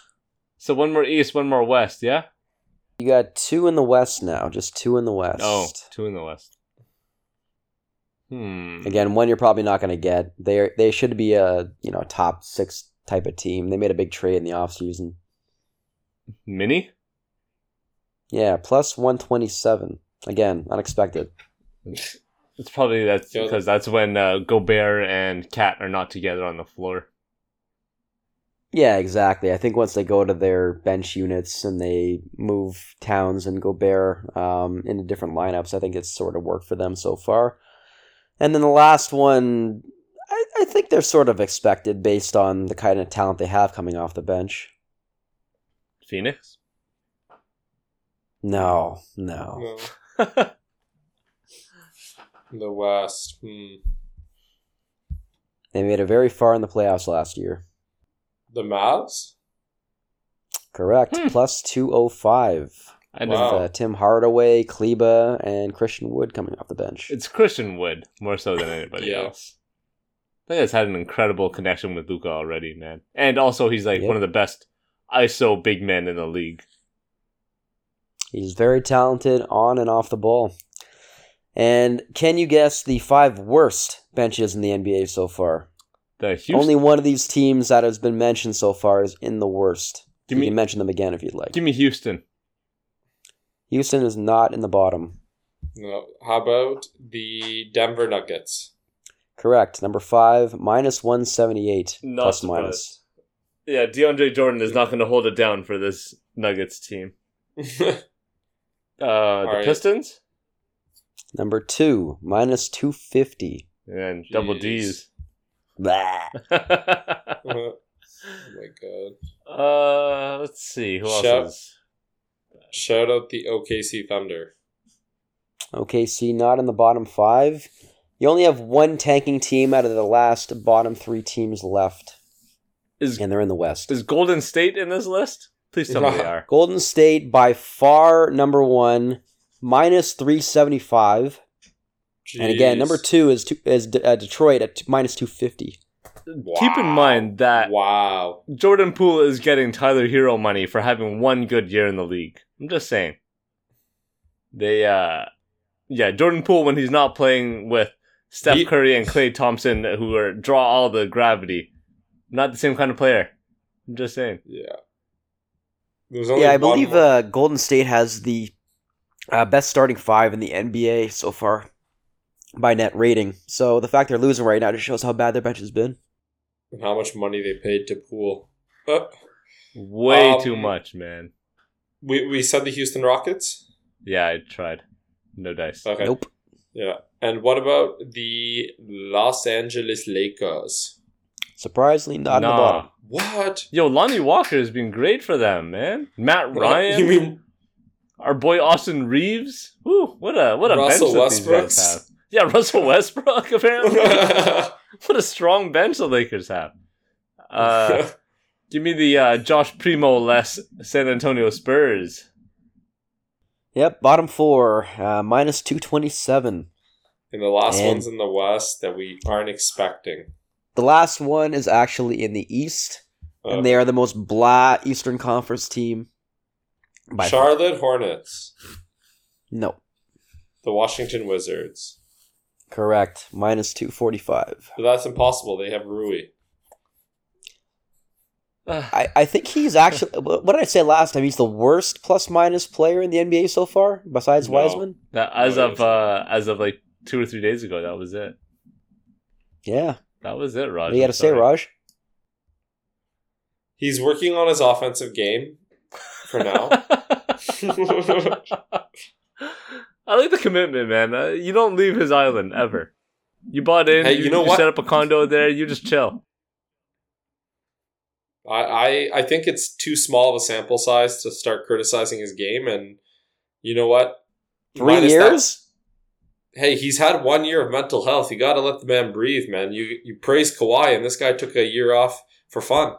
S1: so one more East, one more West. Yeah.
S2: You got two in the West now, just two in the West.
S1: Oh, two in the West. Hmm.
S2: Again, one you're probably not going to get. They they should be a you know top six type of team. They made a big trade in the offseason.
S1: Mini.
S2: Yeah, plus one twenty seven. Again, unexpected.
S1: It's probably that's because that's when uh, Gobert and KAT are not together on the floor.
S2: Yeah, exactly. I think once they go to their bench units and they move Towns and Gobert um, into different lineups, I think it's sort of worked for them so far. And then the last one, I, I think they're sort of expected based on the kind of talent they have coming off the bench.
S1: Phoenix.
S2: No, no.
S3: No. The West. Hmm.
S2: They made it very far in the playoffs last year.
S3: The Mavs?
S2: Correct.
S1: Hmm.
S2: Plus 205.
S1: I
S2: With uh, Tim Hardaway, Kleber, and Christian Wood coming off the bench.
S1: It's Christian Wood more so than anybody
S3: Yeah.
S1: else. I think has had an incredible connection with Luka already, man. And also, he's like
S2: Yep.
S1: one of the best ISO big men in the league.
S2: He's very talented on and off the ball. And can you guess the five worst benches in the NBA so far?
S1: The Houston,
S2: Only one of these teams that has been mentioned so far is in the worst.
S1: Give
S2: you can mention them again if you'd like.
S1: give me Houston.
S2: Houston is not in the bottom.
S3: No. How about the Denver Nuggets?
S2: Correct. Number five, minus 178.
S1: Not
S2: minus.
S1: Yeah, DeAndre Jordan is not going to hold it down for this Nuggets team. Uh, the
S3: right.
S1: Pistons
S2: Number two, minus 250.
S1: and double D's.
S2: Blah.
S3: oh my god.
S1: uh, let's see who else is.
S3: Shout out the OKC Thunder.
S2: OKC not in the bottom five. You only have one tanking team out of the last bottom three teams left,
S1: Is
S2: and they're in the West.
S1: is Golden State in this list? Please tell me they are.
S2: Golden State by far number one, minus 375. And again, number two is two, is D- uh, Detroit at t- minus 250.
S1: Keep in mind that
S3: Wow.
S1: Jordan Poole is getting Tyler Herro money for having one good year in the league. I'm just saying. They, uh, yeah, Jordan Poole when he's not playing with Steph
S3: He-
S1: Curry and Klay Thompson, who are draw all the gravity, not the same kind of player. I'm just saying.
S3: Yeah. Only
S2: Yeah, I believe
S3: more-
S2: uh, Golden State has the uh, best starting five in the NBA so far by net rating. So the fact they're losing right now just shows how bad their bench has been.
S3: And how much money they paid to Poole. Uh,
S1: Way
S3: Um,
S1: too much, man.
S3: we we said the Houston Rockets.
S1: Yeah, I tried. No dice.
S3: Okay.
S2: Nope.
S3: Yeah. And what about the Los Angeles Lakers?
S2: Surprisingly, not in the
S1: Nah.
S2: bottom.
S3: What?
S1: Yo, Lonnie Walker has been great for them, man. Matt Ryan,
S3: You mean
S1: our boy Austin Reaves. Woo, what a what a
S3: Russell
S1: bench that these guys have. Yeah, Russell Westbrook apparently. what a strong bench the Lakers have. Uh, give me the uh, Josh Primo less San Antonio Spurs.
S2: Yep, bottom four, uh, minus 227.
S3: and the last
S2: And-
S3: one's in the West that we aren't expecting.
S2: The last one is actually in the East,
S3: Uh,
S2: and they are the most blah Eastern Conference team. By far.
S3: Charlotte Hornets,
S2: No,
S3: the Washington Wizards.
S2: Correct. Minus 245.
S3: But that's impossible. They have Rui.
S2: I, I think he's actually. What did I say last time? He's the worst plus minus player in the NBA so far, besides
S3: No.
S2: Wiseman.
S1: that, as of uh, as of like two or three days ago, that was it.
S2: Yeah.
S1: That was it, Raj.
S2: What you got to say, Raj?
S3: He's working on his offensive game for now.
S1: I like the commitment, man. Uh, you don't leave his island ever. You bought in.
S3: Hey,
S1: you,
S3: you know
S1: you
S3: what?
S1: set up a condo there. You just chill.
S3: I, I I think it's too small of a sample size to start criticizing his game, and you know what?
S2: Three
S3: Minus that-
S2: years?
S3: hey, he's had one year of mental health. You got to let the man breathe, man. You you praise Kawhi, and this guy took a year off for fun.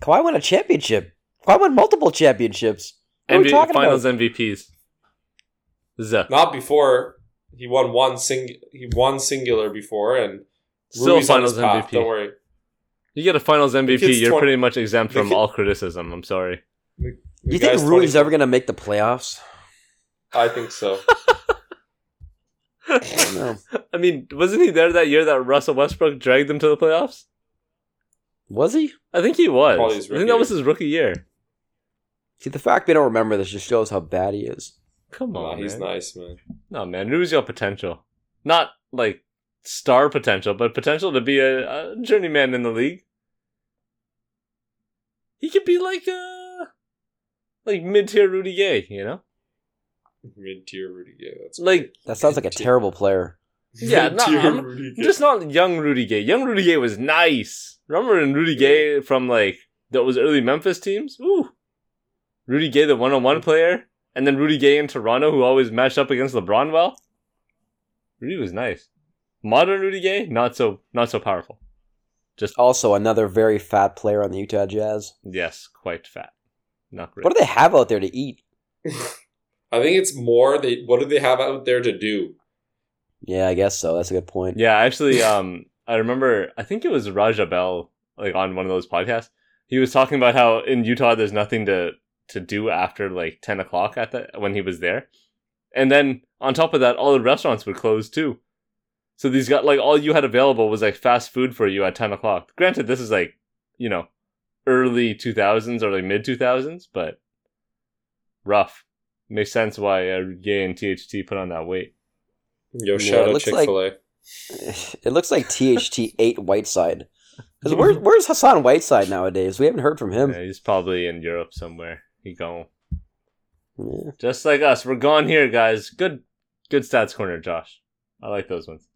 S2: Kawhi won a championship. Kawhi won multiple championships. What are we
S1: NBA
S2: talking
S1: Finals
S2: about?
S1: MVPs. Zuh.
S3: Not before he won one sing. He won singular before, and
S1: Still
S3: Rui's on his
S1: Finals
S3: path,
S1: MVP.
S3: Don't worry.
S1: You get a Finals MVP, you're
S3: 20
S1: pretty much exempt from
S3: kid-
S1: all criticism. I'm sorry.
S3: The
S2: Do you think Rui's
S3: 24.
S2: ever going to make the playoffs?
S3: I think so.
S2: I.
S1: I mean, wasn't he there that year that Russell Westbrook dragged them to the playoffs?
S2: Was he?
S1: I think he was. I think that was his rookie year.
S2: See, the fact they don't remember this just shows how bad he is.
S1: Come
S3: Nah,
S1: on,
S3: he's
S1: man.
S3: nice, man.
S1: No, man, Rui's got potential. Not like star potential, but potential to be a, a journeyman in the league. He could be like a like mid tier Rudy Gay, you know?
S3: Mid tier Rudy Gay. That's
S1: Like
S2: That sounds like a terrible player.
S1: Yeah, no,
S3: Mid-tier
S1: I'm-
S3: Rudy Gay.
S1: just not young Rudy Gay. Young Rudy Gay was nice. Remember in Rudy Gay from like those early Memphis teams? Ooh. Rudy Gay, the one on one player, and then Rudy Gay in Toronto, who always matched up against LeBron well. Rudy was nice. Modern Rudy Gay, not so not so powerful.
S2: Just Also, another very fat player on the Utah Jazz.
S1: Yes, quite fat. Not great.
S2: What do they have out there to eat?
S3: I think it's more they what do they have out there to do?
S2: Yeah, I guess so. That's a good point.
S1: Yeah, actually, um, I remember. I think it was Raja Bell, like on one of those podcasts. He was talking about how in Utah there's nothing to to do after like ten o'clock at the when he was there, and then on top of that, all the restaurants would close too. So these got like all you had available was like fast food for you at ten o'clock. Granted, this is like you know early two thousands or like mid two thousands, but rough. Makes sense why uh, Gay and THT put on that weight.
S3: Yo,
S2: Yeah,
S3: shout
S2: it
S3: out
S2: looks
S3: Chick
S2: like-
S3: Fil A.
S2: It looks like THT ate Whiteside. 'Cause Where's, where's Hassan Whiteside nowadays? We haven't heard from him.
S1: Yeah, he's probably in Europe somewhere. He gone.
S2: Yeah.
S1: Just like us, we're gone here, guys. Good, good stats corner, Josh. I like those ones.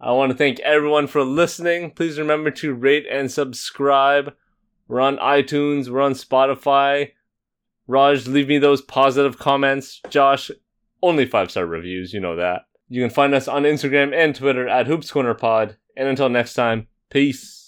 S1: I want to thank everyone for listening. Please remember to rate and subscribe. We're on iTunes. We're on Spotify. Raj, leave me those positive comments. Josh, only five star reviews. You know that. You can find us on Instagram and Twitter at Hoops Corner Pod. And until next time, peace.